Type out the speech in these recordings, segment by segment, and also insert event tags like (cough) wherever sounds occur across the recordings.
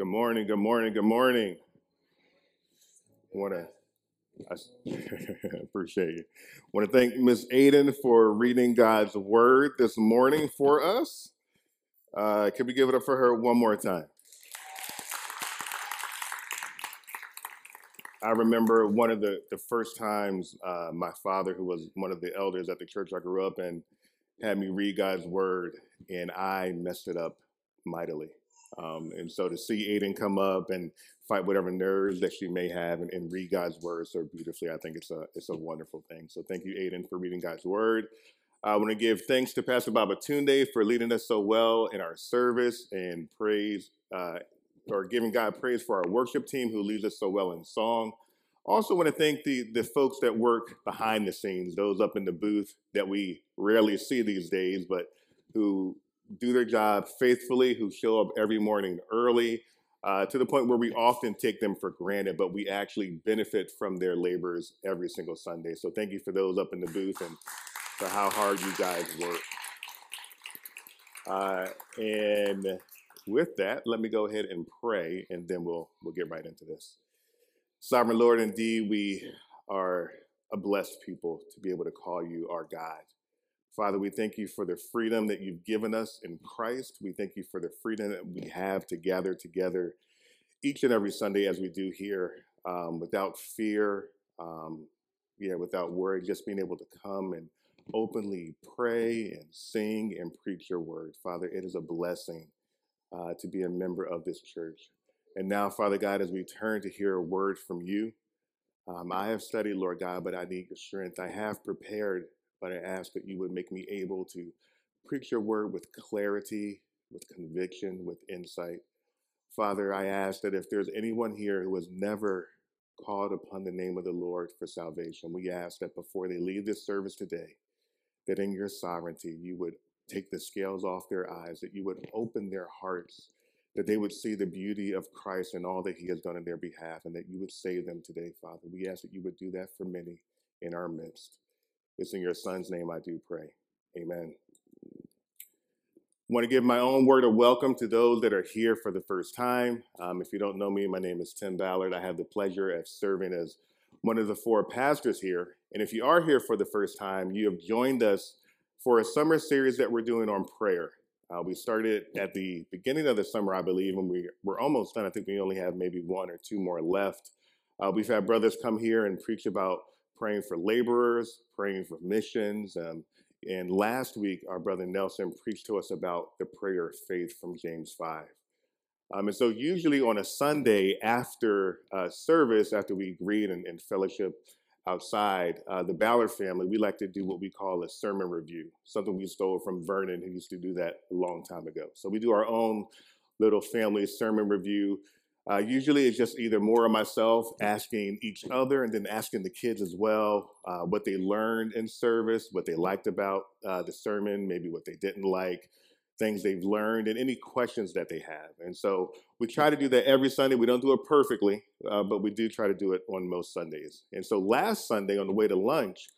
Good morning, good morning, good morning. Want to I (laughs) appreciate you. Want to thank Miss Aiden for reading God's word this morning for us. Uh, can we give it up for her one more time? I remember one of the, the first times uh, my father, who was one of the elders at the church I grew up in, had me read God's word, and I messed it up mightily. Um, and so to see Aiden come up and fight whatever nerves that she may have and, and, read God's word so beautifully, I think it's a it's a wonderful thing. So thank you, Aiden, for reading God's word. I want to give thanks to Pastor Babatunde for leading us so well in our service and praise uh, or giving God praise for our worship team who leads us so well in song. Also, want to thank the the folks that work behind the scenes, those up in the booth that we rarely see these days, but who do their job faithfully, who show up every morning early, uh, to the point where we often take them for granted, but we actually benefit from their labors every single Sunday. So thank you for those up in the booth and for how hard you guys work. Uh, and with that, let me go ahead and pray, and then we'll we'll get right into this. Sovereign Lord, indeed, we are a blessed people to be able to call you our God. Father, we thank you for the freedom that you've given us in Christ. We thank you for the freedom that we have to gather together each and every Sunday as we do here um, without fear, um, yeah, without worry, just being able to come and openly pray and sing and preach your word. Father, it is a blessing uh, to be a member of this church. And now, Father God, as we turn to hear a word from you, um, I have studied, Lord God, but I need your strength. I have prepared but I ask that you would make me able to preach your word with clarity, with conviction, with insight. Father, I ask that if there's anyone here who has never called upon the name of the Lord for salvation, we ask that before they leave this service today, that in your sovereignty, you would take the scales off their eyes, that you would open their hearts, that they would see the beauty of Christ and all that he has done in their behalf, and that you would save them today, Father. We ask that you would do that for many in our midst. It's in your son's name I do pray. Amen. I want to give my own word of welcome to those that are here for the first time. Um, if you don't know me, my name is Tim Ballard. I have the pleasure of serving as one of the four pastors here. And if you are here for the first time, you have joined us for a summer series that we're doing on prayer. Uh, we started at the beginning of the summer, I believe, and we, we're almost done. I think we only have maybe one or two more left. Uh, we've had brothers come here and preach about praying for laborers, praying for missions. Um, and last week, our brother Nelson preached to us about the prayer of faith from James 5. Um, and so, usually on a Sunday after uh, service, after we greet and, and fellowship outside, uh, the Ballard family, we like to do what we call a sermon review, something we stole from Vernon, who used to do that a long time ago. So, we do our own little family sermon review. Uh, usually it's just either more of myself asking each other and then asking the kids as well uh, what they learned in service, what they liked about uh, the sermon, maybe what they didn't like, things they've learned, and any questions that they have. And so we try to do that every Sunday. We don't do it perfectly, uh, but we do try to do it on most Sundays. And so last Sunday on the way to lunch,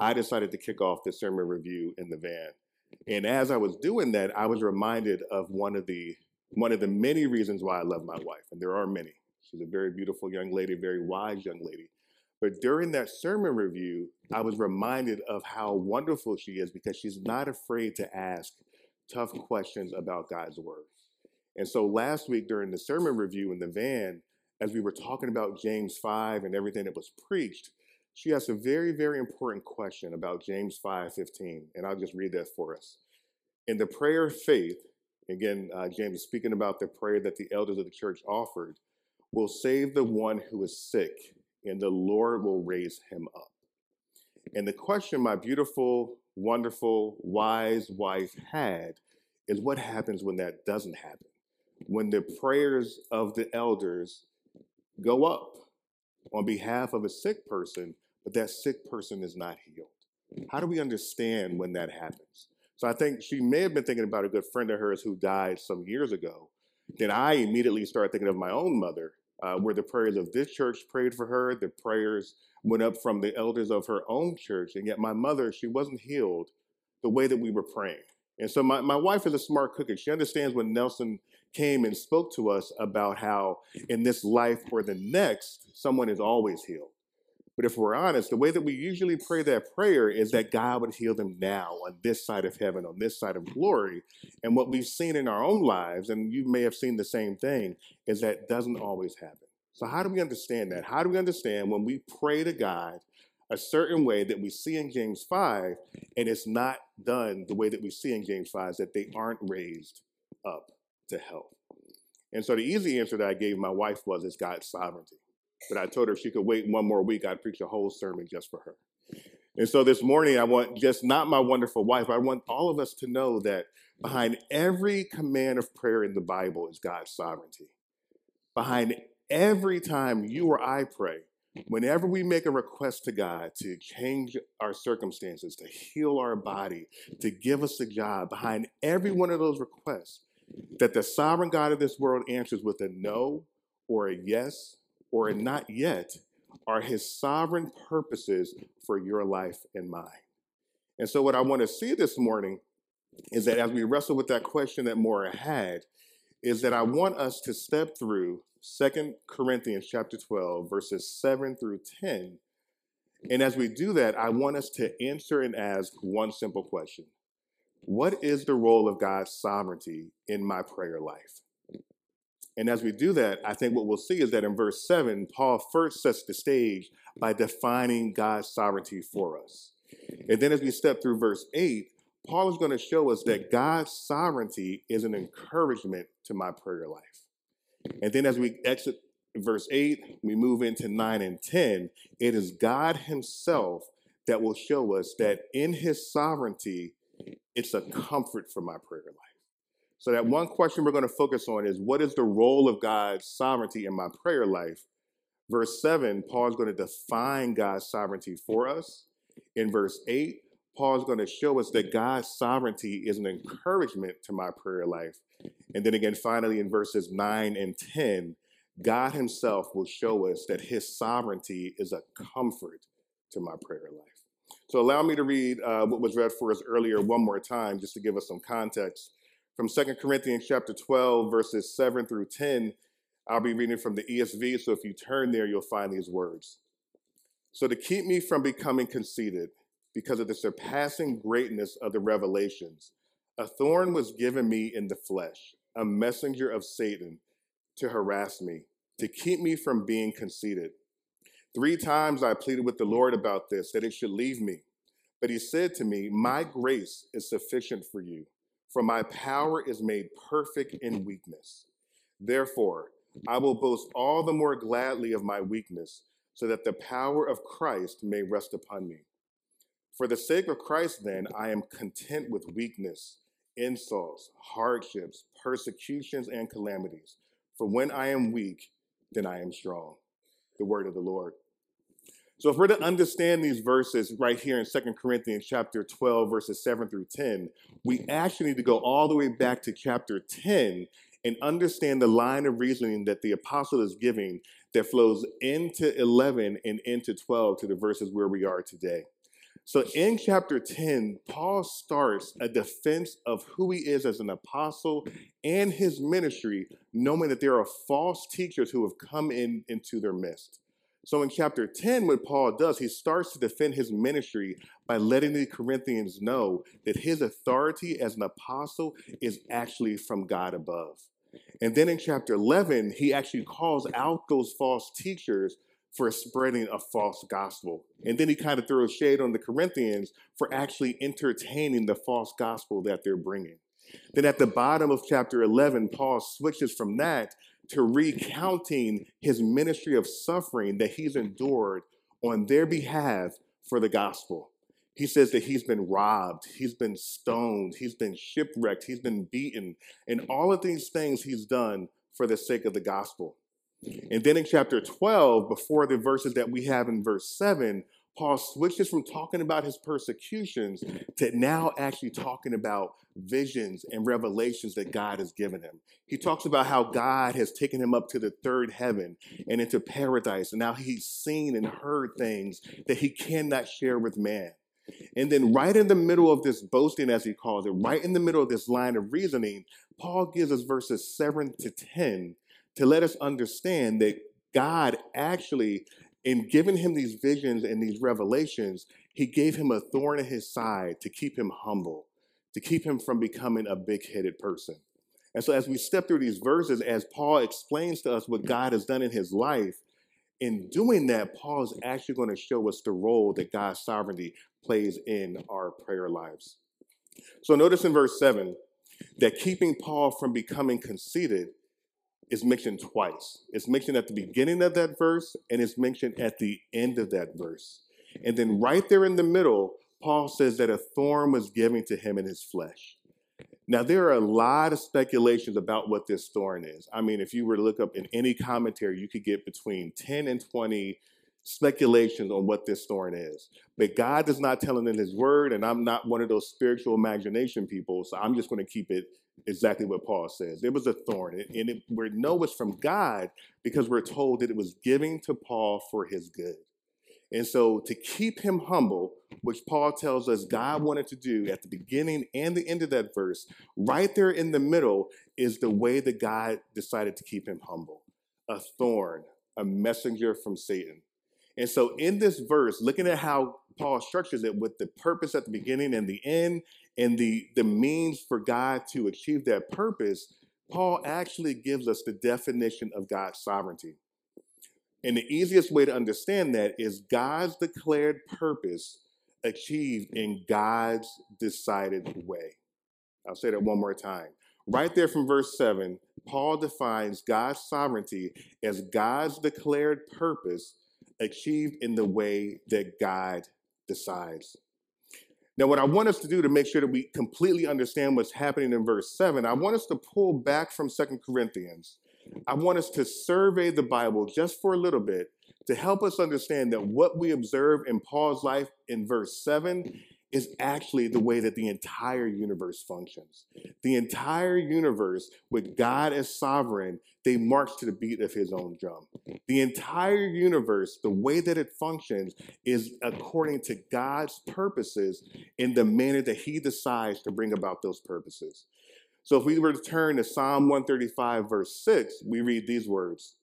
I decided to kick off the sermon review in the van. And as I was doing that, I was reminded of one of the one of the many reasons why I love my wife, and there are many. She's a very beautiful young lady, very wise young lady. But during that sermon review, I was reminded of how wonderful she is because she's not afraid to ask tough questions about God's word. And so last week during the sermon review in the van, as we were talking about James 5 and everything that was preached, she asked a very, very important question about James 5:15. And I'll just read that for us. In the prayer of faith, Again, uh, James is speaking about the prayer that the elders of the church offered will save the one who is sick, and the Lord will raise him up. And the question my beautiful, wonderful, wise wife had is what happens when that doesn't happen? When the prayers of the elders go up on behalf of a sick person, but that sick person is not healed. How do we understand when that happens? So I think she may have been thinking about a good friend of hers who died some years ago. Then I immediately started thinking of my own mother, uh, where the prayers of this church prayed for her. The prayers went up from the elders of her own church. And yet my mother, she wasn't healed the way that we were praying. And so my, my wife is a smart cookie. She understands when Nelson came and spoke to us about how in this life or the next, someone is always healed. But if we're honest, the way that we usually pray that prayer is that God would heal them now on this side of heaven, on this side of glory. And what we've seen in our own lives, and you may have seen the same thing, is that doesn't always happen. So, how do we understand that? How do we understand when we pray to God a certain way that we see in James 5, and it's not done the way that we see in James 5, is that they aren't raised up to health? And so the easy answer that I gave my wife was it's God's sovereignty. But I told her if she could wait one more week, I'd preach a whole sermon just for her. And so this morning, I want just not my wonderful wife, I want all of us to know that behind every command of prayer in the Bible is God's sovereignty. Behind every time you or I pray, whenever we make a request to God to change our circumstances, to heal our body, to give us a job, behind every one of those requests, that the sovereign God of this world answers with a no or a yes or a not yet are his sovereign purposes for your life and mine. And so, what I want to see this morning is that as we wrestle with that question that Maura had, is that I want us to step through Second Corinthians chapter 12, verses 7 through 10. And as we do that, I want us to answer and ask one simple question What is the role of God's sovereignty in my prayer life? And as we do that, I think what we'll see is that in verse 7, Paul first sets the stage by defining God's sovereignty for us. And then as we step through verse 8, Paul is going to show us that God's sovereignty is an encouragement to my prayer life. And then as we exit verse 8, we move into 9 and 10. It is God Himself that will show us that in His sovereignty, it's a comfort for my prayer life. So, that one question we're going to focus on is what is the role of God's sovereignty in my prayer life? Verse 7, Paul is going to define God's sovereignty for us. In verse 8, Paul is going to show us that God's sovereignty is an encouragement to my prayer life. And then again, finally, in verses 9 and 10, God Himself will show us that His sovereignty is a comfort to my prayer life. So, allow me to read uh, what was read for us earlier one more time, just to give us some context from Second Corinthians chapter 12, verses 7 through 10. I'll be reading from the ESV, so if you turn there, you'll find these words. So, to keep me from becoming conceited, because of the surpassing greatness of the revelations, a thorn was given me in the flesh, a messenger of Satan to harass me, to keep me from being conceited. Three times I pleaded with the Lord about this, that it should leave me. But he said to me, My grace is sufficient for you for my power is made perfect in weakness. Therefore, I will boast all the more gladly of my weakness, so that the power of Christ may rest upon me. For the sake of Christ, then, I am content with weakness, insults, hardships, persecutions, and calamities. For when I am weak, then I am strong. The word of the Lord. So if we're to understand these verses right here in Second Corinthians chapter 12, verses 7 through 10, we actually need to go all the way back to chapter 10 and understand the line of reasoning that the apostle is giving that flows into 11 and into 12 to the verses where we are today. So in chapter 10, Paul starts a defense of who he is as an apostle and his ministry, knowing that there are false teachers who have come in into their midst. So in chapter 10, what Paul does, he starts to defend his ministry by letting the Corinthians know that his authority as an apostle is actually from God above. And then in chapter 11, he actually calls out those false teachers for spreading a false gospel. And then he kind of throws shade on the Corinthians for actually entertaining the false gospel that they're bringing. Then at the bottom of chapter 11, Paul switches from that to recounting his ministry of suffering that he's endured on their behalf for the gospel. He says that he's been robbed, he's been stoned, he's been shipwrecked, he's been beaten, and all of these things he's done for the sake of the gospel. And then in chapter 12, before the verses that we have in verse 7, Paul switches from talking about his persecutions to now actually talking about visions and revelations that God has given him. He talks about how God has taken him up to the third heaven and into paradise, and now he's seen and heard things that he cannot share with man. And then, right in the middle of this boasting, as he calls it, right in the middle of this line of reasoning, Paul gives us verses 7 to 10 to let us understand that God actually, in giving him these visions and these revelations, he gave him a thorn in his side to keep him humble, to keep him from becoming a big headed person. And so, as we step through these verses, as Paul explains to us what God has done in his life, in doing that, Paul is actually going to show us the role that God's sovereignty plays in our prayer lives. So, notice in verse 7 that keeping Paul from becoming conceited is mentioned twice. It's mentioned at the beginning of that verse and it's mentioned at the end of that verse. And then right there in the middle, Paul says that a thorn was given to him in his flesh. Now, there are a lot of speculations about what this thorn is. I mean, if you were to look up in any commentary, you could get between 10 and 20 speculations on what this thorn is. But God does not tell it in His Word, and I'm not one of those spiritual imagination people, so I'm just going to keep it exactly what Paul says. It was a thorn, and it, we know it's from God because we're told that it was giving to Paul for his good. And so, to keep him humble, which Paul tells us God wanted to do at the beginning and the end of that verse, right there in the middle is the way that God decided to keep him humble a thorn, a messenger from Satan. And so, in this verse, looking at how Paul structures it with the purpose at the beginning and the end, and the, the means for God to achieve that purpose, Paul actually gives us the definition of God's sovereignty. And the easiest way to understand that is God's declared purpose achieved in God's decided way. I'll say that one more time. Right there from verse 7, Paul defines God's sovereignty as God's declared purpose achieved in the way that God decides. Now, what I want us to do to make sure that we completely understand what's happening in verse 7, I want us to pull back from Second Corinthians. I want us to survey the Bible just for a little bit to help us understand that what we observe in Paul's life in verse 7 is actually the way that the entire universe functions. The entire universe, with God as sovereign, they march to the beat of his own drum. The entire universe, the way that it functions, is according to God's purposes in the manner that he decides to bring about those purposes. So if we were to turn to Psalm 135, verse 6, we read these words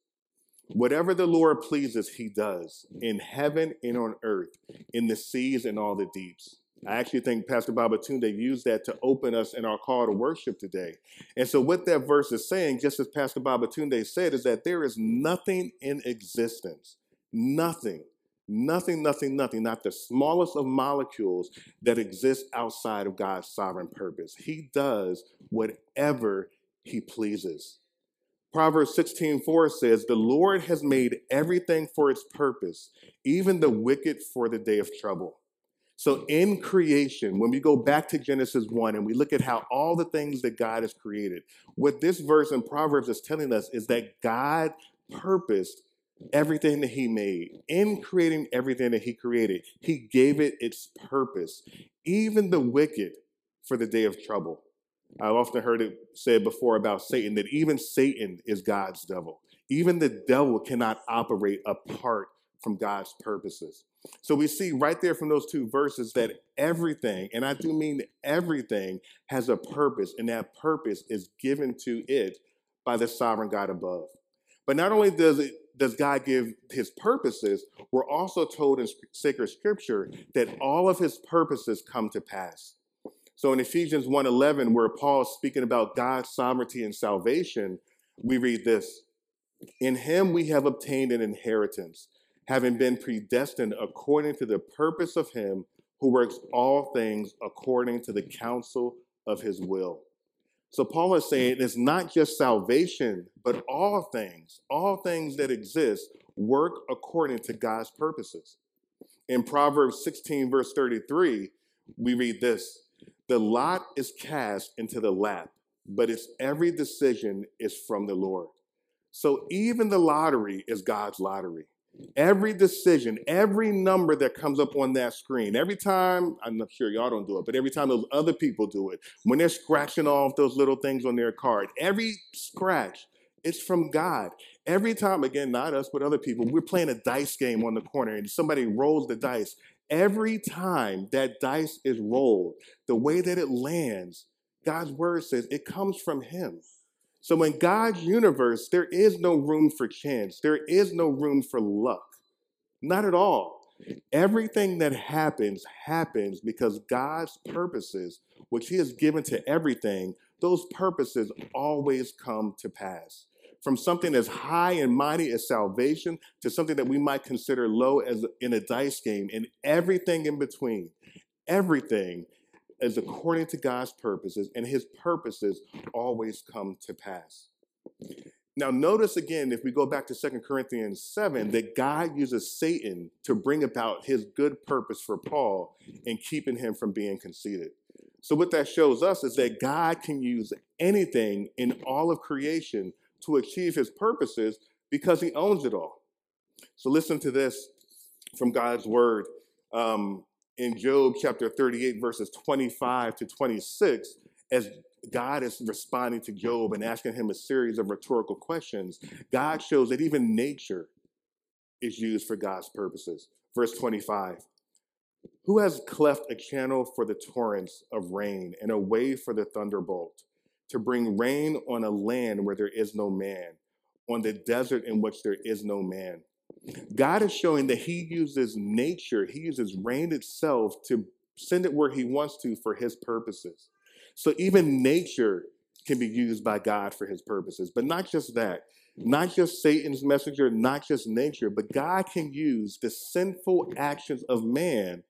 Whatever the Lord pleases, he does in heaven and on earth, in the seas and all the deeps. I actually think Pastor Babatunde used that to open us in our call to worship today. And so, what that verse is saying, just as Pastor Babatunde said, is that there is nothing in existence, nothing Nothing, nothing, nothing, not the smallest of molecules that exist outside of God's sovereign purpose. He does whatever he pleases. Proverbs 16:4 says, "The Lord has made everything for its purpose, even the wicked for the day of trouble." So in creation, when we go back to Genesis 1 and we look at how all the things that God has created, what this verse in Proverbs is telling us is that God purposed everything that he made, in creating everything that he created, he gave it its purpose, even the wicked for the day of trouble. I've often heard it said before about Satan that even Satan is God's devil. Even the devil cannot operate apart from God's purposes. So we see right there from those two verses that everything, and I do mean everything, has a purpose, and that purpose is given to it by the sovereign God above. But not only does it does God give his purposes, we're also told in sacred scripture that all of his purposes come to pass. So in Ephesians 1:11 where Paul is speaking about God's sovereignty and salvation, we read this, "In him we have obtained an inheritance, having been predestined according to the purpose of him who works all things according to the counsel of his will." So Paul is saying it's not just salvation, but all things, all things that exist work according to God's purposes. In Proverbs 16, verse 33, we read this The lot is cast into the lap, but its every decision is from the Lord. So even the lottery is God's lottery. Every decision, every number that comes up on that screen, every time, I'm not sure y'all don't do it, but every time those other people do it, when they're scratching off those little things on their card, every scratch, it's from God. Every time, again, not us, but other people, we're playing a dice game on the corner and somebody rolls the dice. every time that dice is rolled, the way that it lands, God's word says it comes from Him. So in God's universe, there is no room for chance, there is no room for luck. Not at all. Everything that happens happens because God's purposes, which He has given to everything, those purposes always come to pass. From something as high and mighty as salvation to something that we might consider low as in a dice game, and everything in between, everything is according to God's purposes, and His purposes always come to pass. Now, notice again, if we go back to 2 Corinthians 7, that God uses Satan to bring about his good purpose for Paul and keeping him from being conceited. So, what that shows us is that God can use anything in all of creation to achieve his purposes because he owns it all. So, listen to this from God's word um, in Job chapter 38, verses 25 to 26, as God is responding to Job and asking him a series of rhetorical questions, God shows that even nature is used for God's purposes. Verse 25 Who has cleft a channel for the torrents of rain and a way for the thunderbolt, to bring rain on a land where there is no man, on the desert in which there is no man? God is showing that He uses nature, He uses rain itself to send it where He wants to for His purposes. So even nature can be used by God for his purposes. But not just that, not just Satan's messenger, not just nature, but God can use the sinful actions of man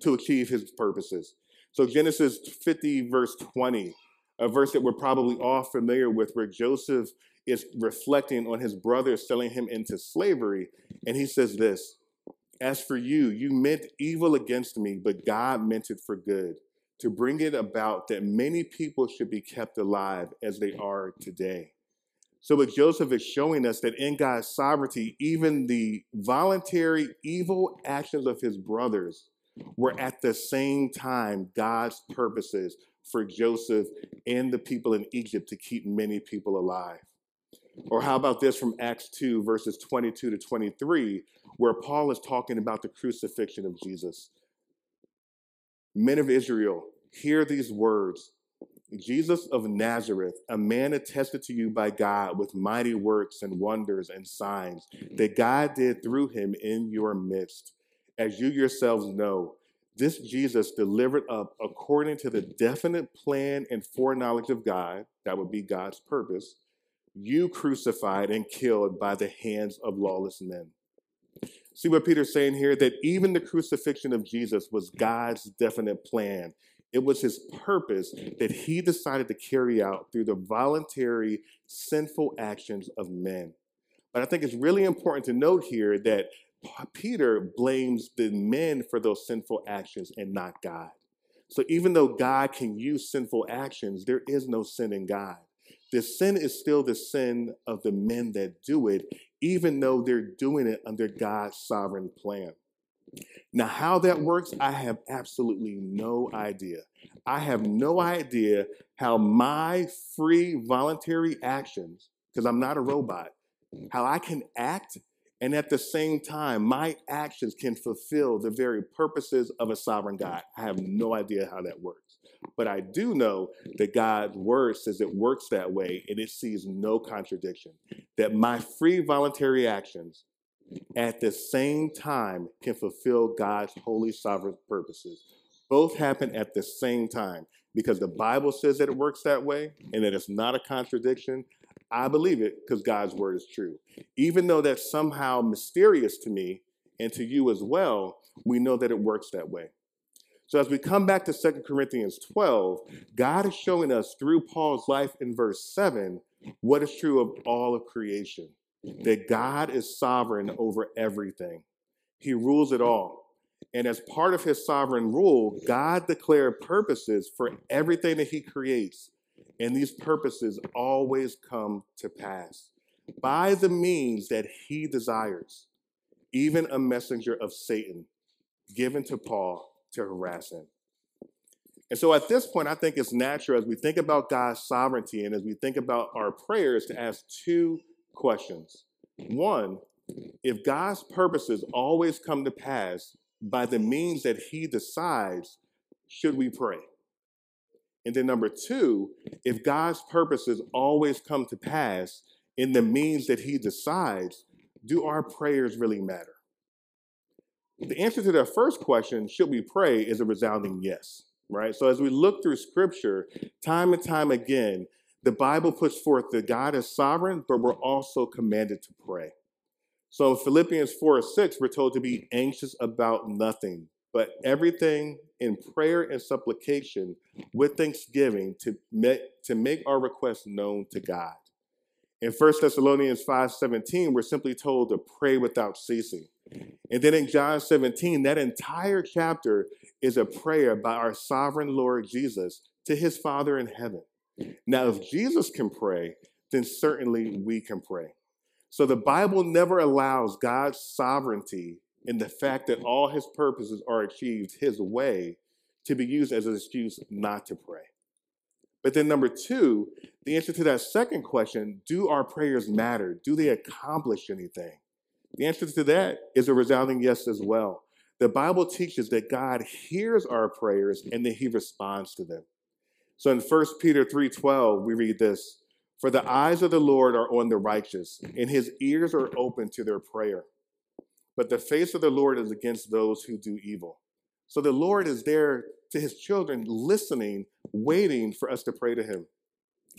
to achieve his purposes. So Genesis 50, verse 20, a verse that we're probably all familiar with, where Joseph is reflecting on his brothers selling him into slavery. And he says this As for you, you meant evil against me, but God meant it for good to bring it about that many people should be kept alive as they are today. So, what Joseph is showing us that in God's sovereignty, even the voluntary evil actions of his brothers were at the same time God's purposes for Joseph and the people in Egypt to keep many people alive. Or how about this from Acts 2, verses 22 to 23, where Paul is talking about the crucifixion of Jesus. Men of Israel, hear these words Jesus of Nazareth, a man attested to you by God with mighty works and wonders and signs that God did through him in your midst. As you yourselves know, this Jesus delivered up according to the definite plan and foreknowledge of God, that would be God's purpose, you crucified and killed by the hands of lawless men. See what Peter's saying here? That even the crucifixion of Jesus was God's definite plan. It was his purpose that he decided to carry out through the voluntary, sinful actions of men. But I think it's really important to note here that Peter blames the men for those sinful actions and not God. So even though God can use sinful actions, there is no sin in God. The sin is still the sin of the men that do it, even though they're doing it under God's sovereign plan. Now, how that works, I have absolutely no idea. I have no idea how my free voluntary actions, because I'm not a robot, how I can act and at the same time, my actions can fulfill the very purposes of a sovereign God. I have no idea how that works. But I do know that God's word says it works that way and it sees no contradiction. That my free voluntary actions at the same time can fulfill God's holy sovereign purposes. Both happen at the same time because the Bible says that it works that way and that it's not a contradiction. I believe it because God's word is true. Even though that's somehow mysterious to me and to you as well, we know that it works that way. So as we come back to 2 Corinthians 12, God is showing us through Paul's life in verse 7 what is true of all of creation that God is sovereign over everything. He rules it all. And as part of his sovereign rule, God declared purposes for everything that he creates. And these purposes always come to pass by the means that he desires, even a messenger of Satan given to Paul to harass him. And so at this point, I think it's natural as we think about God's sovereignty and as we think about our prayers to ask two questions. One, if God's purposes always come to pass, by the means that he decides, should we pray? And then number two, if God's purposes always come to pass in the means that he decides, do our prayers really matter? The answer to that first question, should we pray, is a resounding yes, right? So as we look through scripture, time and time again, the Bible puts forth that God is sovereign, but we're also commanded to pray. So Philippians 4 6, we're told to be anxious about nothing, but everything in prayer and supplication with thanksgiving to make, to make our requests known to God. In 1 Thessalonians 5 17, we're simply told to pray without ceasing. And then in John 17, that entire chapter is a prayer by our sovereign Lord Jesus to his Father in heaven. Now, if Jesus can pray, then certainly we can pray. So the Bible never allows God's sovereignty in the fact that all his purposes are achieved his way to be used as an excuse not to pray. But then, number two, the answer to that second question do our prayers matter? Do they accomplish anything? The answer to that is a resounding yes as well. The Bible teaches that God hears our prayers and that he responds to them. So in 1 Peter 3:12, we read this, "For the eyes of the Lord are on the righteous, and his ears are open to their prayer. But the face of the Lord is against those who do evil." So the Lord is there to his children, listening, waiting for us to pray to him.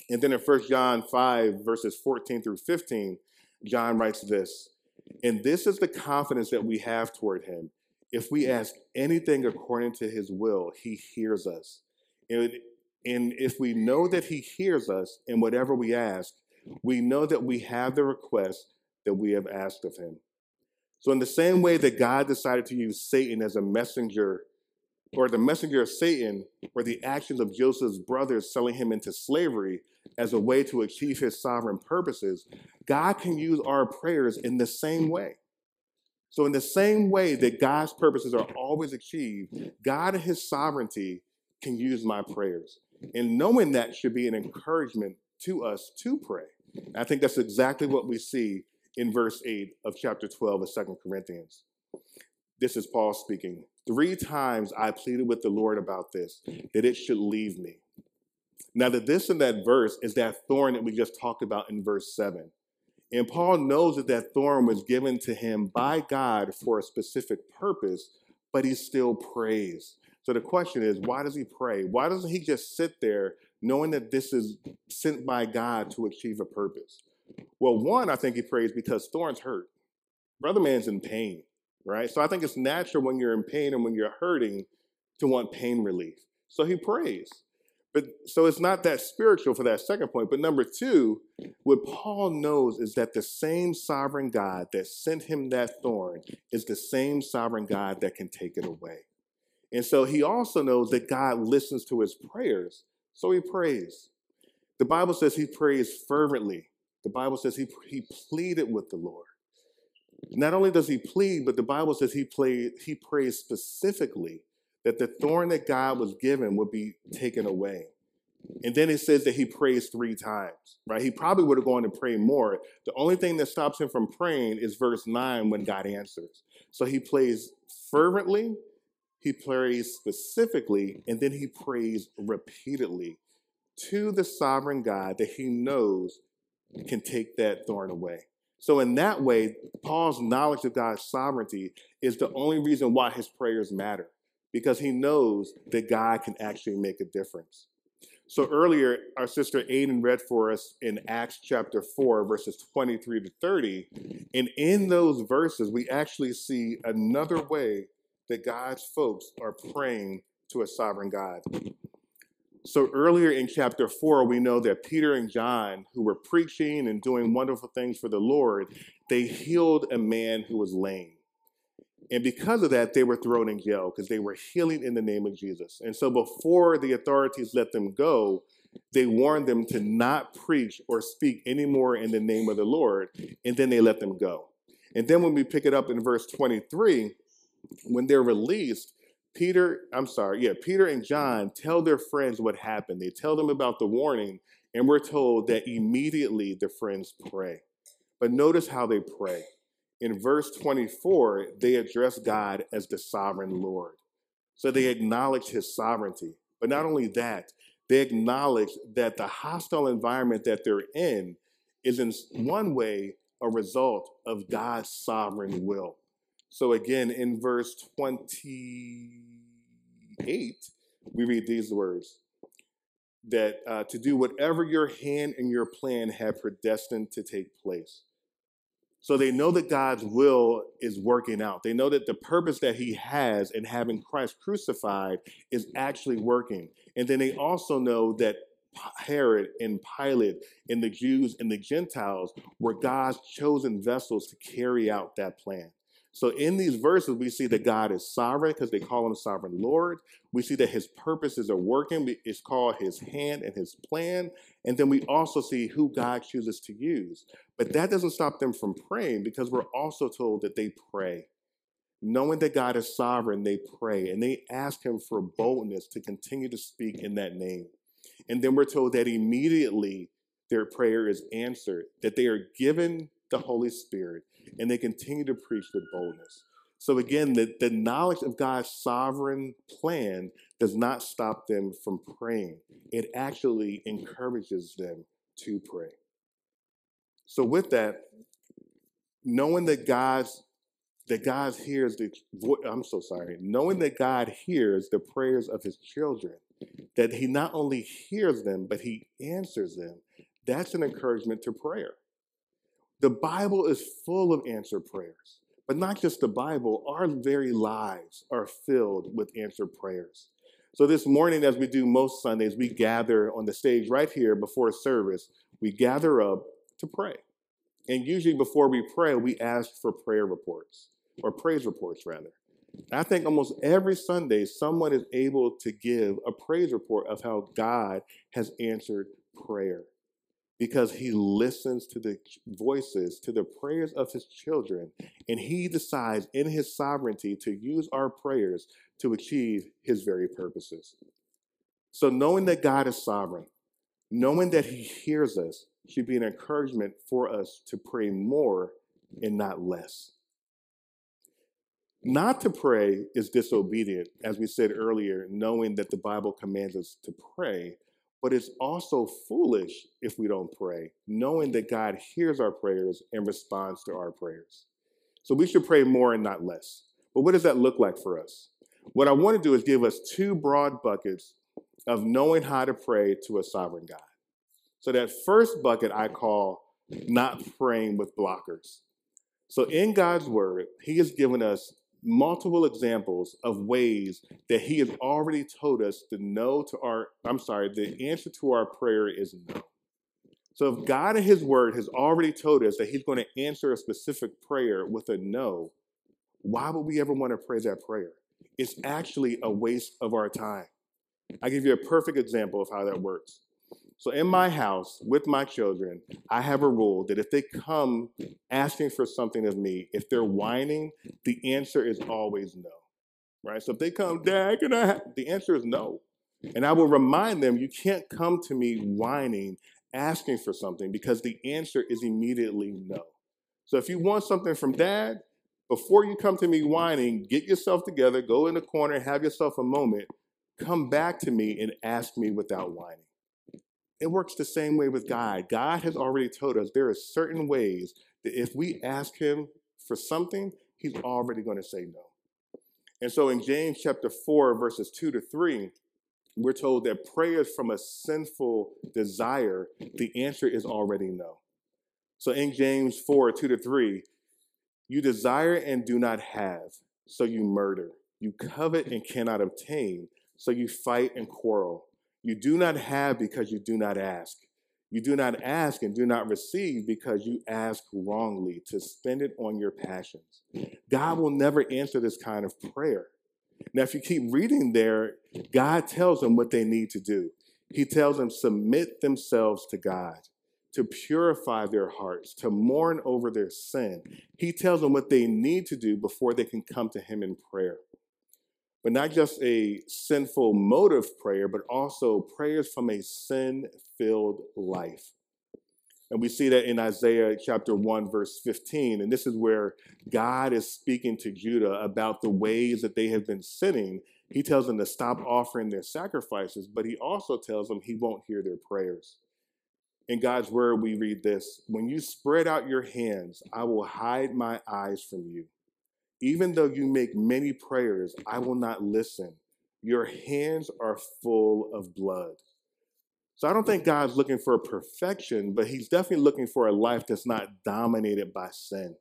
And then in 1 John 5, verses 14 through 15, John writes this And this is the confidence that we have toward him. If we ask anything according to his will, he hears us. And and if we know that He hears us in whatever we ask, we know that we have the request that we have asked of Him. So, in the same way that God decided to use Satan as a messenger, or the messenger of Satan, or the actions of Joseph's brothers selling him into slavery as a way to achieve his sovereign purposes, God can use our prayers in the same way. So, in the same way that God's purposes are always achieved, God and his sovereignty can use my prayers. And knowing that should be an encouragement to us to pray. I think that's exactly what we see in verse 8 of chapter 12 of Second Corinthians. This is Paul speaking. Three times I pleaded with the Lord about this, that it should leave me. Now, the this in that verse is that thorn that we just talked about in verse 7. And Paul knows that that thorn was given to him by God for a specific purpose, but he still prays. So the question is, why does he pray? Why doesn't he just sit there knowing that this is sent by God to achieve a purpose? Well, one, I think he prays because Thorn's hurt. Brother man's in pain, right? So I think it's natural when you're in pain and when you're hurting to want pain relief. So he prays. But so it's not that spiritual for that second point. But number two, what Paul knows is that the same sovereign God that sent him that thorn is the same sovereign God that can take it away. And so he also knows that God listens to his prayers. So he prays. The Bible says he prays fervently. The Bible says he, he pleaded with the Lord. Not only does he plead, but the Bible says he, played, he prays specifically that the thorn that God was given would be taken away. And then it says that he prays three times, right? He probably would have gone to pray more. The only thing that stops him from praying is verse 9 when God answers. So he plays fervently, he prays specifically, and then he prays repeatedly to the sovereign God that he knows can take that thorn away. So, in that way, Paul's knowledge of God's sovereignty is the only reason why his prayers matter, because he knows that God can actually make a difference. So, earlier, our sister Aiden read for us in Acts chapter 4, verses 23 to 30. And in those verses, we actually see another way that God's folks are praying to a sovereign God. So earlier in chapter 4, we know that Peter and John, who were preaching and doing wonderful things for the Lord, they healed a man who was lame. And because of that, they were thrown in jail because they were healing in the name of Jesus. And so before the authorities let them go, they warned them to not preach or speak anymore in the name of the Lord. And then they let them go. And then when we pick it up in verse 23, when they're released, Peter, I'm sorry, yeah, Peter and John tell their friends what happened. They tell them about the warning, and we're told that immediately the friends pray. But notice how they pray. in verse 24, they address God as the sovereign Lord. So they acknowledge his sovereignty. But not only that, they acknowledge that the hostile environment that they're in is in one way a result of God's sovereign will. So again, in verse 28, we read these words that uh, to do whatever your hand and your plan have predestined to take place. So they know that God's will is working out. They know that the purpose that he has in having Christ crucified is actually working. And then they also know that Herod and Pilate and the Jews and the Gentiles were God's chosen vessels to carry out that plan. So in these verses, we see that God is sovereign because they call him sovereign Lord. We see that his purposes are working. It's called his hand and his plan. And then we also see who God chooses to use. But that doesn't stop them from praying because we're also told that they pray. Knowing that God is sovereign, they pray and they ask him for boldness to continue to speak in that name. And then we're told that immediately their prayer is answered, that they are given the Holy Spirit and they continue to preach with boldness. So again, the, the knowledge of God's sovereign plan does not stop them from praying. It actually encourages them to pray. So with that, knowing that God's that God hears the I'm so sorry, knowing that God hears the prayers of his children, that he not only hears them, but he answers them, that's an encouragement to prayer. The Bible is full of answered prayers, but not just the Bible, our very lives are filled with answered prayers. So this morning, as we do most Sundays, we gather on the stage right here before service. We gather up to pray. And usually before we pray, we ask for prayer reports or praise reports rather. I think almost every Sunday, someone is able to give a praise report of how God has answered prayer because he listens to the voices, to the prayers of his children, and he decides in his sovereignty to use our prayers to achieve his very purposes. So, knowing that God is sovereign, knowing that he hears us, should be an encouragement for us to pray more and not less. Not to pray is disobedient, as we said earlier, knowing that the Bible commands us to pray but it's also foolish if we don't pray, knowing that God hears our prayers and responds to our prayers. So we should pray more and not less. But what does that look like for us? What I want to do is give us two broad buckets of knowing how to pray to a sovereign God. So that first bucket I call not praying with blockers. So in God's word, He has given us multiple examples of ways that he has already told us the no to our, I'm sorry, the answer to our prayer is no. So if God in his word has already told us that he's going to answer a specific prayer with a no, why would we ever want to pray that prayer? It's actually a waste of our time. I give you a perfect example of how that works. So in my house with my children, I have a rule that if they come asking for something of me, if they're whining, the answer is always no. Right? So if they come, Dad, can I? have? The answer is no. And I will remind them, you can't come to me whining, asking for something, because the answer is immediately no. So if you want something from Dad, before you come to me whining, get yourself together, go in the corner, have yourself a moment, come back to me and ask me without whining. It works the same way with God. God has already told us there are certain ways that if we ask Him for something, He's already going to say no. And so in James chapter 4, verses 2 to 3, we're told that prayers from a sinful desire, the answer is already no. So in James 4, 2 to 3, you desire and do not have, so you murder. You covet and cannot obtain, so you fight and quarrel. You do not have because you do not ask. You do not ask and do not receive because you ask wrongly to spend it on your passions. God will never answer this kind of prayer. Now, if you keep reading there, God tells them what they need to do. He tells them submit themselves to God, to purify their hearts, to mourn over their sin. He tells them what they need to do before they can come to Him in prayer but not just a sinful motive prayer, but also prayers from a sin filled life. And we see that in Isaiah chapter 1, verse 15. And this is where God is speaking to Judah about the ways that they have been sinning. He tells them to stop offering their sacrifices, but he also tells them he won't hear their prayers. In God's word, we read this When you spread out your hands, I will hide my eyes from you. Even though you make many prayers, I will not listen. Your hands are full of blood. So I don't think God's looking for perfection, but he's definitely looking for a life that's not dominated by sin.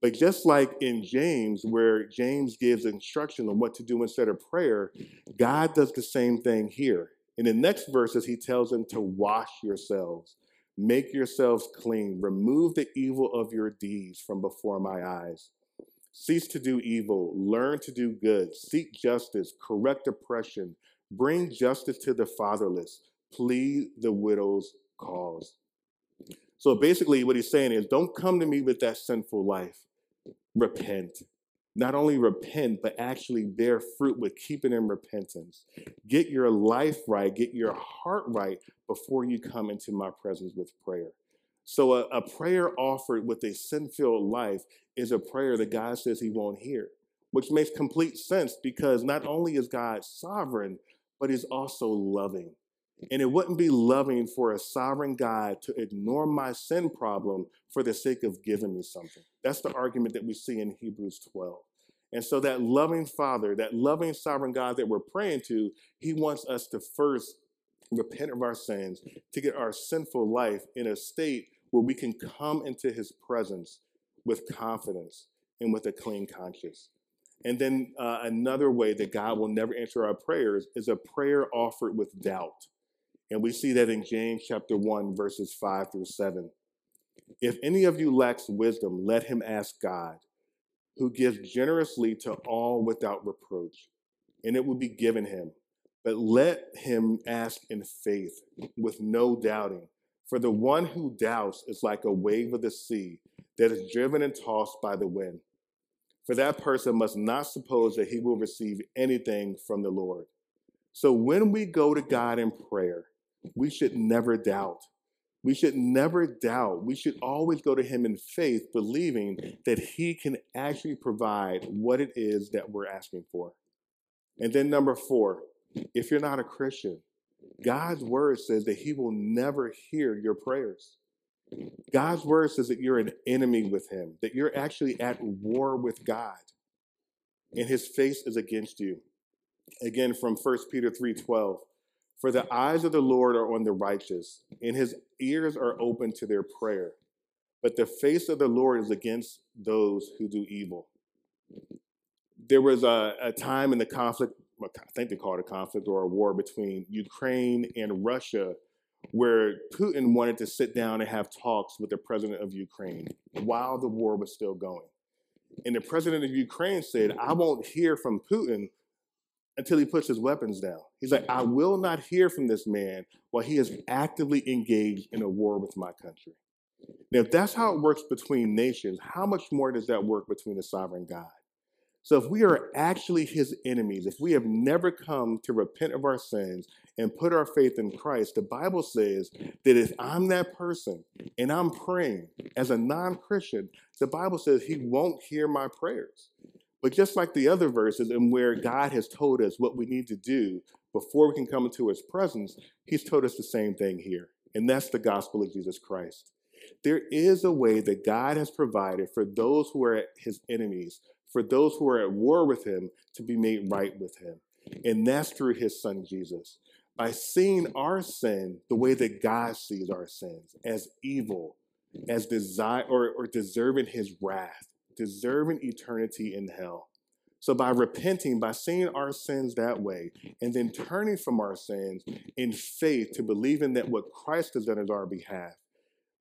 But just like in James, where James gives instruction on what to do instead of prayer, God does the same thing here. In the next verses, he tells them to wash yourselves, make yourselves clean, remove the evil of your deeds from before my eyes. Cease to do evil, learn to do good, seek justice, correct oppression, bring justice to the fatherless plead the widow's cause. So basically, what he's saying is don't come to me with that sinful life. Repent. Not only repent, but actually bear fruit with keeping in repentance. Get your life right, get your heart right before you come into my presence with prayer. So, a, a prayer offered with a sin filled life is a prayer that God says he won't hear, which makes complete sense because not only is God sovereign, but he's also loving. And it wouldn't be loving for a sovereign God to ignore my sin problem for the sake of giving me something. That's the argument that we see in Hebrews 12. And so, that loving Father, that loving sovereign God that we're praying to, He wants us to first repent of our sins, to get our sinful life in a state where we can come into His presence with confidence and with a clean conscience. And then uh, another way that God will never answer our prayers is a prayer offered with doubt. And we see that in James chapter 1, verses 5 through 7. If any of you lacks wisdom, let him ask God, who gives generously to all without reproach, and it will be given him. But let him ask in faith, with no doubting. For the one who doubts is like a wave of the sea that is driven and tossed by the wind. For that person must not suppose that he will receive anything from the Lord. So when we go to God in prayer, we should never doubt. We should never doubt. We should always go to Him in faith, believing that He can actually provide what it is that we're asking for. And then, number four, if you're not a Christian, God's word says that He will never hear your prayers. God's word says that you're an enemy with Him, that you're actually at war with God, and His face is against you. Again, from 1 Peter 3 12. For the eyes of the Lord are on the righteous, and his ears are open to their prayer. But the face of the Lord is against those who do evil. There was a, a time in the conflict, I think they call it a conflict or a war between Ukraine and Russia, where Putin wanted to sit down and have talks with the president of Ukraine while the war was still going. And the president of Ukraine said, I won't hear from Putin until he puts his weapons down. He's like, I will not hear from this man while he is actively engaged in a war with my country. Now, if that's how it works between nations, how much more does that work between a sovereign God? So, if we are actually his enemies, if we have never come to repent of our sins and put our faith in Christ, the Bible says that if I'm that person and I'm praying as a non Christian, the Bible says he won't hear my prayers. But just like the other verses, and where God has told us what we need to do before we can come into his presence, he's told us the same thing here. And that's the gospel of Jesus Christ. There is a way that God has provided for those who are his enemies, for those who are at war with him, to be made right with him. And that's through his son Jesus. By seeing our sin the way that God sees our sins as evil, as desire or, or deserving his wrath deserving eternity in hell. So, by repenting, by seeing our sins that way, and then turning from our sins in faith to believing that what Christ has done on our behalf,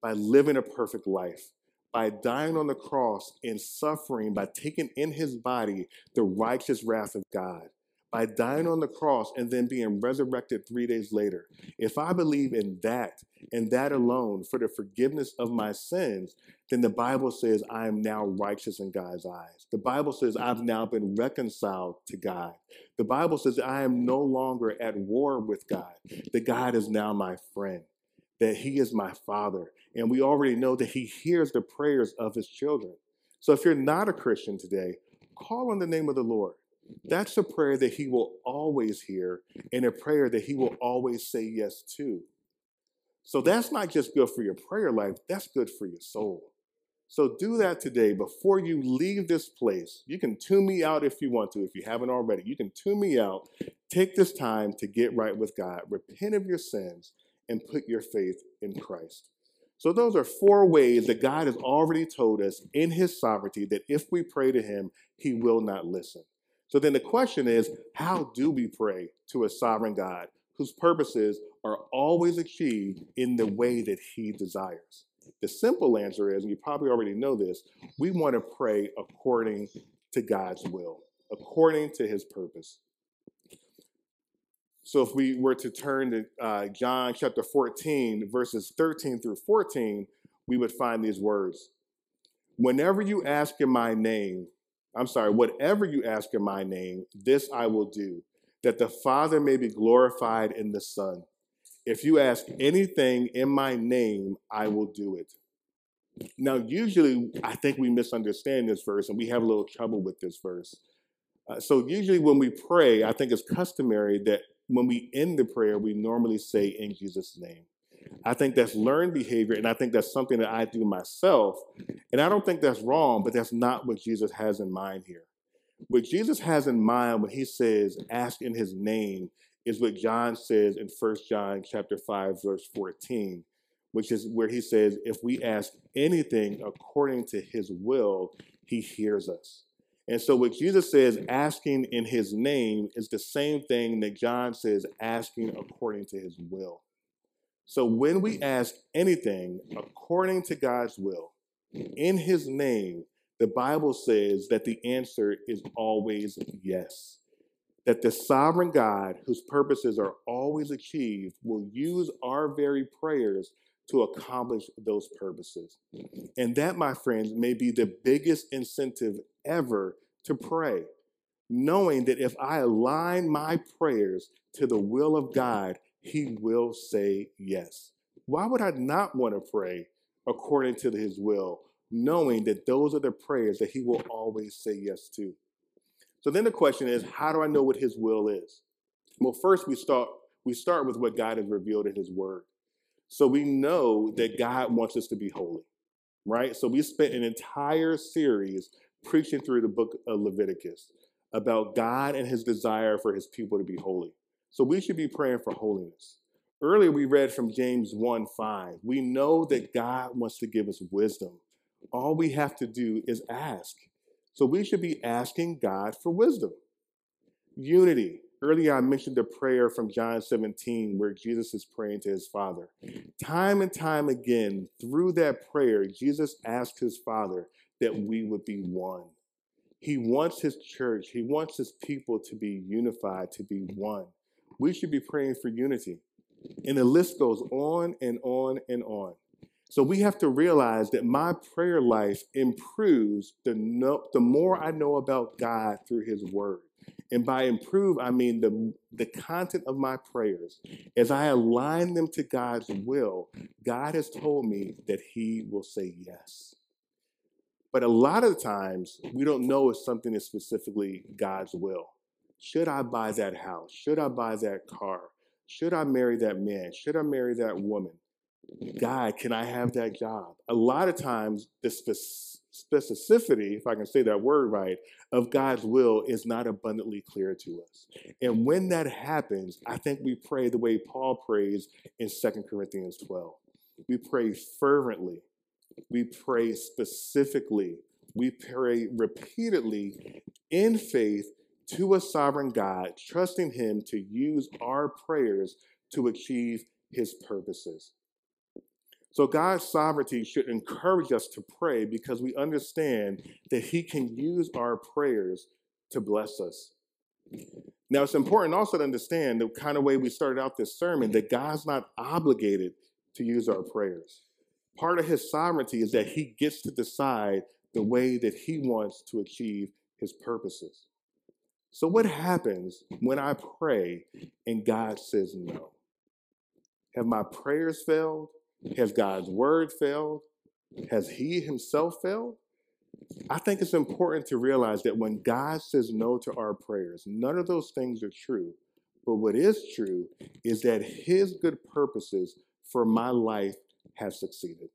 by living a perfect life, by dying on the cross and suffering, by taking in his body the righteous wrath of God, by dying on the cross and then being resurrected three days later. If I believe in that and that alone for the forgiveness of my sins, then the Bible says I am now righteous in God's eyes. The Bible says I've now been reconciled to God. The Bible says I am no longer at war with God, that God is now my friend. That He is my Father. And we already know that He hears the prayers of His children. So if you're not a Christian today, call on the name of the Lord. That's a prayer that He will always hear and a prayer that He will always say yes to. So that's not just good for your prayer life, that's good for your soul. So do that today before you leave this place. You can tune me out if you want to, if you haven't already. You can tune me out. Take this time to get right with God, repent of your sins, and put your faith in Christ. So, those are four ways that God has already told us in His sovereignty that if we pray to Him, He will not listen. So, then the question is how do we pray to a sovereign God whose purposes are always achieved in the way that He desires? The simple answer is, and you probably already know this, we want to pray according to God's will, according to His purpose. So if we were to turn to uh, John chapter 14, verses 13 through 14, we would find these words. Whenever you ask in my name, I'm sorry, whatever you ask in my name, this I will do, that the Father may be glorified in the Son. If you ask anything in my name, I will do it. Now, usually, I think we misunderstand this verse and we have a little trouble with this verse. Uh, so, usually, when we pray, I think it's customary that when we end the prayer, we normally say in Jesus' name. I think that's learned behavior, and I think that's something that I do myself. And I don't think that's wrong, but that's not what Jesus has in mind here. What Jesus has in mind when he says, ask in his name, is what John says in 1 John chapter 5, verse 14, which is where he says, if we ask anything according to his will, he hears us. And so, what Jesus says, asking in his name, is the same thing that John says, asking according to his will. So, when we ask anything according to God's will, in his name, the Bible says that the answer is always yes. That the sovereign God, whose purposes are always achieved, will use our very prayers to accomplish those purposes. And that, my friends, may be the biggest incentive ever to pray, knowing that if I align my prayers to the will of God, He will say yes. Why would I not want to pray according to His will, knowing that those are the prayers that He will always say yes to? So then the question is, how do I know what His will is? Well, first we start we start with what God has revealed in His Word. So we know that God wants us to be holy, right? So we spent an entire series preaching through the book of Leviticus about God and his desire for his people to be holy. So we should be praying for holiness. Earlier, we read from James 1 5. We know that God wants to give us wisdom. All we have to do is ask. So we should be asking God for wisdom. Unity. Earlier, I mentioned the prayer from John 17 where Jesus is praying to his Father. Mm. Time and time again, through that prayer, Jesus asked his Father that we would be one. He wants his church, he wants his people to be unified, to be mm. one. We should be praying for unity. And the list goes on and on and on. So we have to realize that my prayer life improves the, no, the more I know about God through his word. And by improve, I mean the, the content of my prayers. As I align them to God's will, God has told me that he will say yes. But a lot of times, we don't know if something is specifically God's will. Should I buy that house? Should I buy that car? Should I marry that man? Should I marry that woman? God, can I have that job? A lot of times, the specificity, if I can say that word right, of God's will is not abundantly clear to us. And when that happens, I think we pray the way Paul prays in 2 Corinthians 12. We pray fervently we pray specifically. We pray repeatedly in faith to a sovereign God, trusting Him to use our prayers to achieve His purposes. So, God's sovereignty should encourage us to pray because we understand that He can use our prayers to bless us. Now, it's important also to understand the kind of way we started out this sermon that God's not obligated to use our prayers. Part of his sovereignty is that he gets to decide the way that he wants to achieve his purposes. So, what happens when I pray and God says no? Have my prayers failed? Has God's word failed? Has He Himself failed? I think it's important to realize that when God says no to our prayers, none of those things are true. But what is true is that His good purposes for my life have succeeded.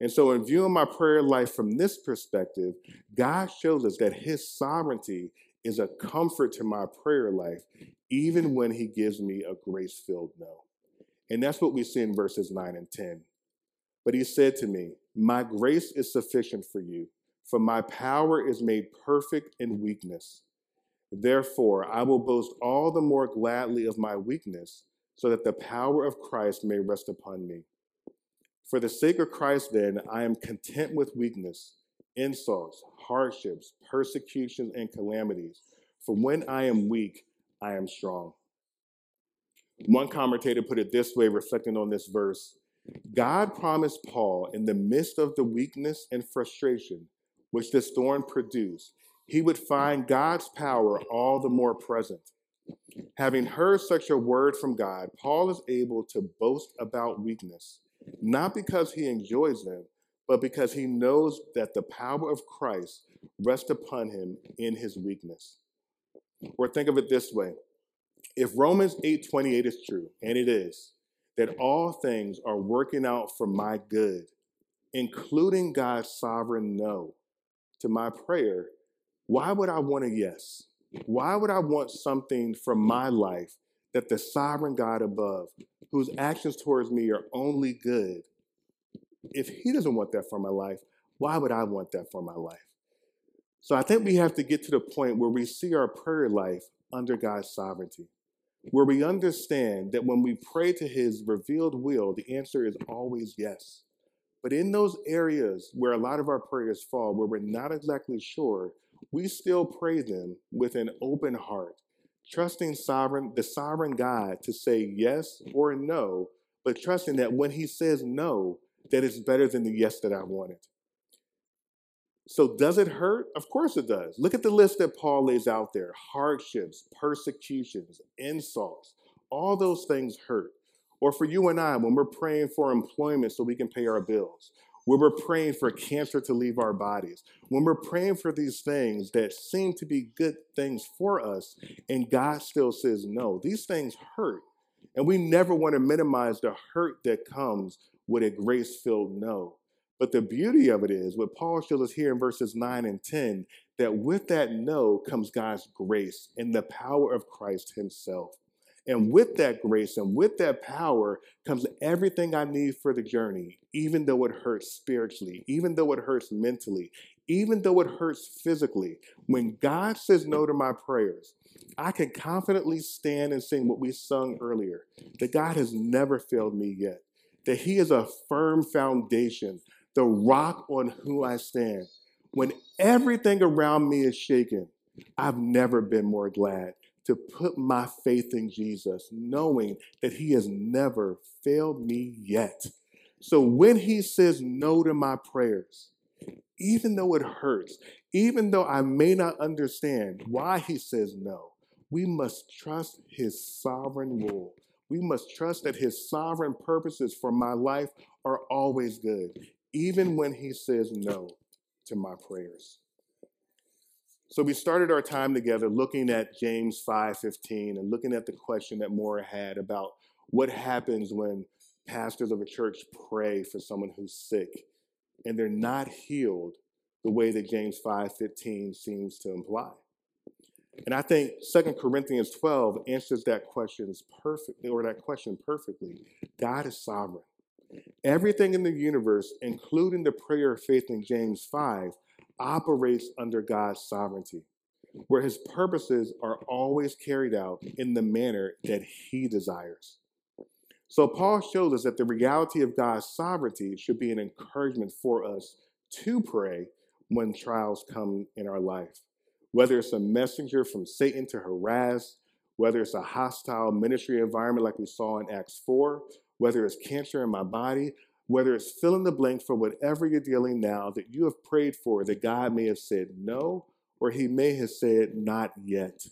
And so, in viewing my prayer life from this perspective, God shows us that His sovereignty is a comfort to my prayer life, even when He gives me a grace filled no. And that's what we see in verses 9 and 10. But He said to me, My grace is sufficient for you, for my power is made perfect in weakness. Therefore, I will boast all the more gladly of my weakness, so that the power of Christ may rest upon me. For the sake of Christ, then, I am content with weakness, insults, hardships, persecutions, and calamities. For when I am weak, I am strong. One commentator put it this way, reflecting on this verse God promised Paul, in the midst of the weakness and frustration which this thorn produced, he would find God's power all the more present. Having heard such a word from God, Paul is able to boast about weakness not because he enjoys them, but because he knows that the power of Christ rests upon him in his weakness. Or think of it this way. If Romans 8:28 is true, and it is, that all things are working out for my good, including God's sovereign no to my prayer, why would I want a yes? Why would I want something from my life that the sovereign God above, whose actions towards me are only good, if he doesn't want that for my life, why would I want that for my life? So I think we have to get to the point where we see our prayer life under God's sovereignty, where we understand that when we pray to his revealed will, the answer is always yes. But in those areas where a lot of our prayers fall, where we're not exactly sure, we still pray them with an open heart trusting sovereign the sovereign God to say yes or no, but trusting that when he says no, that it's better than the yes that I wanted. So does it hurt? Of course it does. Look at the list that Paul lays out there. Hardships, persecutions, insults, all those things hurt. Or for you and I, when we're praying for employment so we can pay our bills, when we're praying for cancer to leave our bodies, when we're praying for these things that seem to be good things for us, and God still says no, these things hurt. And we never want to minimize the hurt that comes with a grace filled no. But the beauty of it is, what Paul shows us here in verses 9 and 10, that with that no comes God's grace and the power of Christ Himself. And with that grace and with that power comes everything I need for the journey, even though it hurts spiritually, even though it hurts mentally, even though it hurts physically. When God says no to my prayers, I can confidently stand and sing what we sung earlier that God has never failed me yet, that He is a firm foundation, the rock on who I stand. When everything around me is shaken, I've never been more glad to put my faith in Jesus, knowing that He has never failed me yet. So when He says no to my prayers, even though it hurts, even though I may not understand why He says no, we must trust His sovereign rule. We must trust that His sovereign purposes for my life are always good, even when He says no to my prayers. So we started our time together looking at James 5:15 and looking at the question that Maura had about what happens when pastors of a church pray for someone who's sick and they're not healed the way that James 5:15 seems to imply. And I think 2 Corinthians 12 answers that question perfectly or that question perfectly. God is sovereign. Everything in the universe, including the prayer of faith in James 5, operates under God's sovereignty, where his purposes are always carried out in the manner that he desires. So, Paul shows us that the reality of God's sovereignty should be an encouragement for us to pray when trials come in our life. Whether it's a messenger from Satan to harass, whether it's a hostile ministry environment like we saw in Acts 4, whether it's cancer in my body, whether it's fill in the blank for whatever you're dealing now that you have prayed for that God may have said no, or he may have said not yet.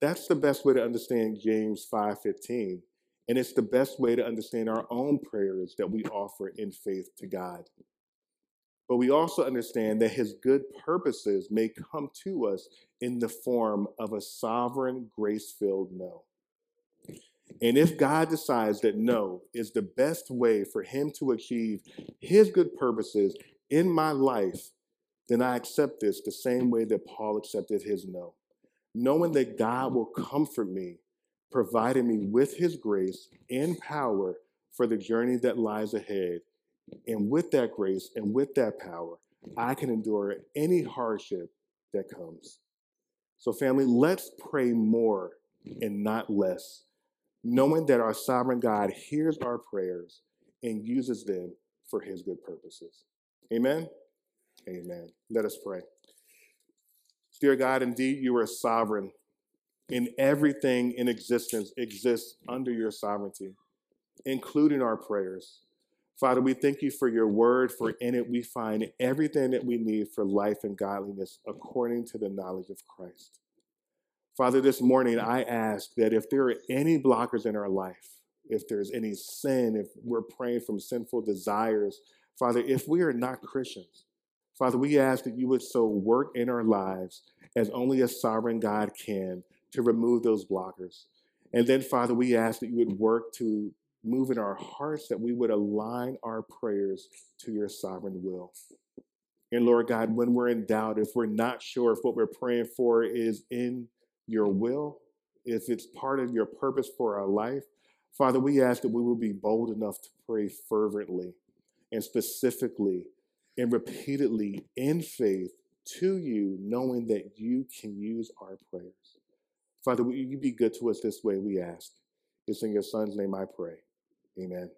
That's the best way to understand James 5:15. And it's the best way to understand our own prayers that we offer in faith to God. But we also understand that his good purposes may come to us in the form of a sovereign, grace filled no. And if God decides that no is the best way for him to achieve his good purposes in my life, then I accept this the same way that Paul accepted his no, knowing that God will comfort me, providing me with his grace and power for the journey that lies ahead. And with that grace and with that power, I can endure any hardship that comes. So, family, let's pray more and not less, knowing that our sovereign God hears our prayers and uses them for his good purposes. Amen. Amen. Let us pray. Dear God, indeed you are sovereign. In everything in existence exists under your sovereignty, including our prayers. Father, we thank you for your word, for in it we find everything that we need for life and godliness according to the knowledge of Christ. Father, this morning I ask that if there are any blockers in our life, if there's any sin, if we're praying from sinful desires, Father, if we are not Christians, Father, we ask that you would so work in our lives as only a sovereign God can to remove those blockers. And then, Father, we ask that you would work to move in our hearts, that we would align our prayers to your sovereign will. And Lord God, when we're in doubt, if we're not sure if what we're praying for is in your will, if it's part of your purpose for our life, Father, we ask that we will be bold enough to pray fervently and specifically and repeatedly in faith to you, knowing that you can use our prayers. Father, will you be good to us this way, we ask. It's in your son's name I pray. Amen.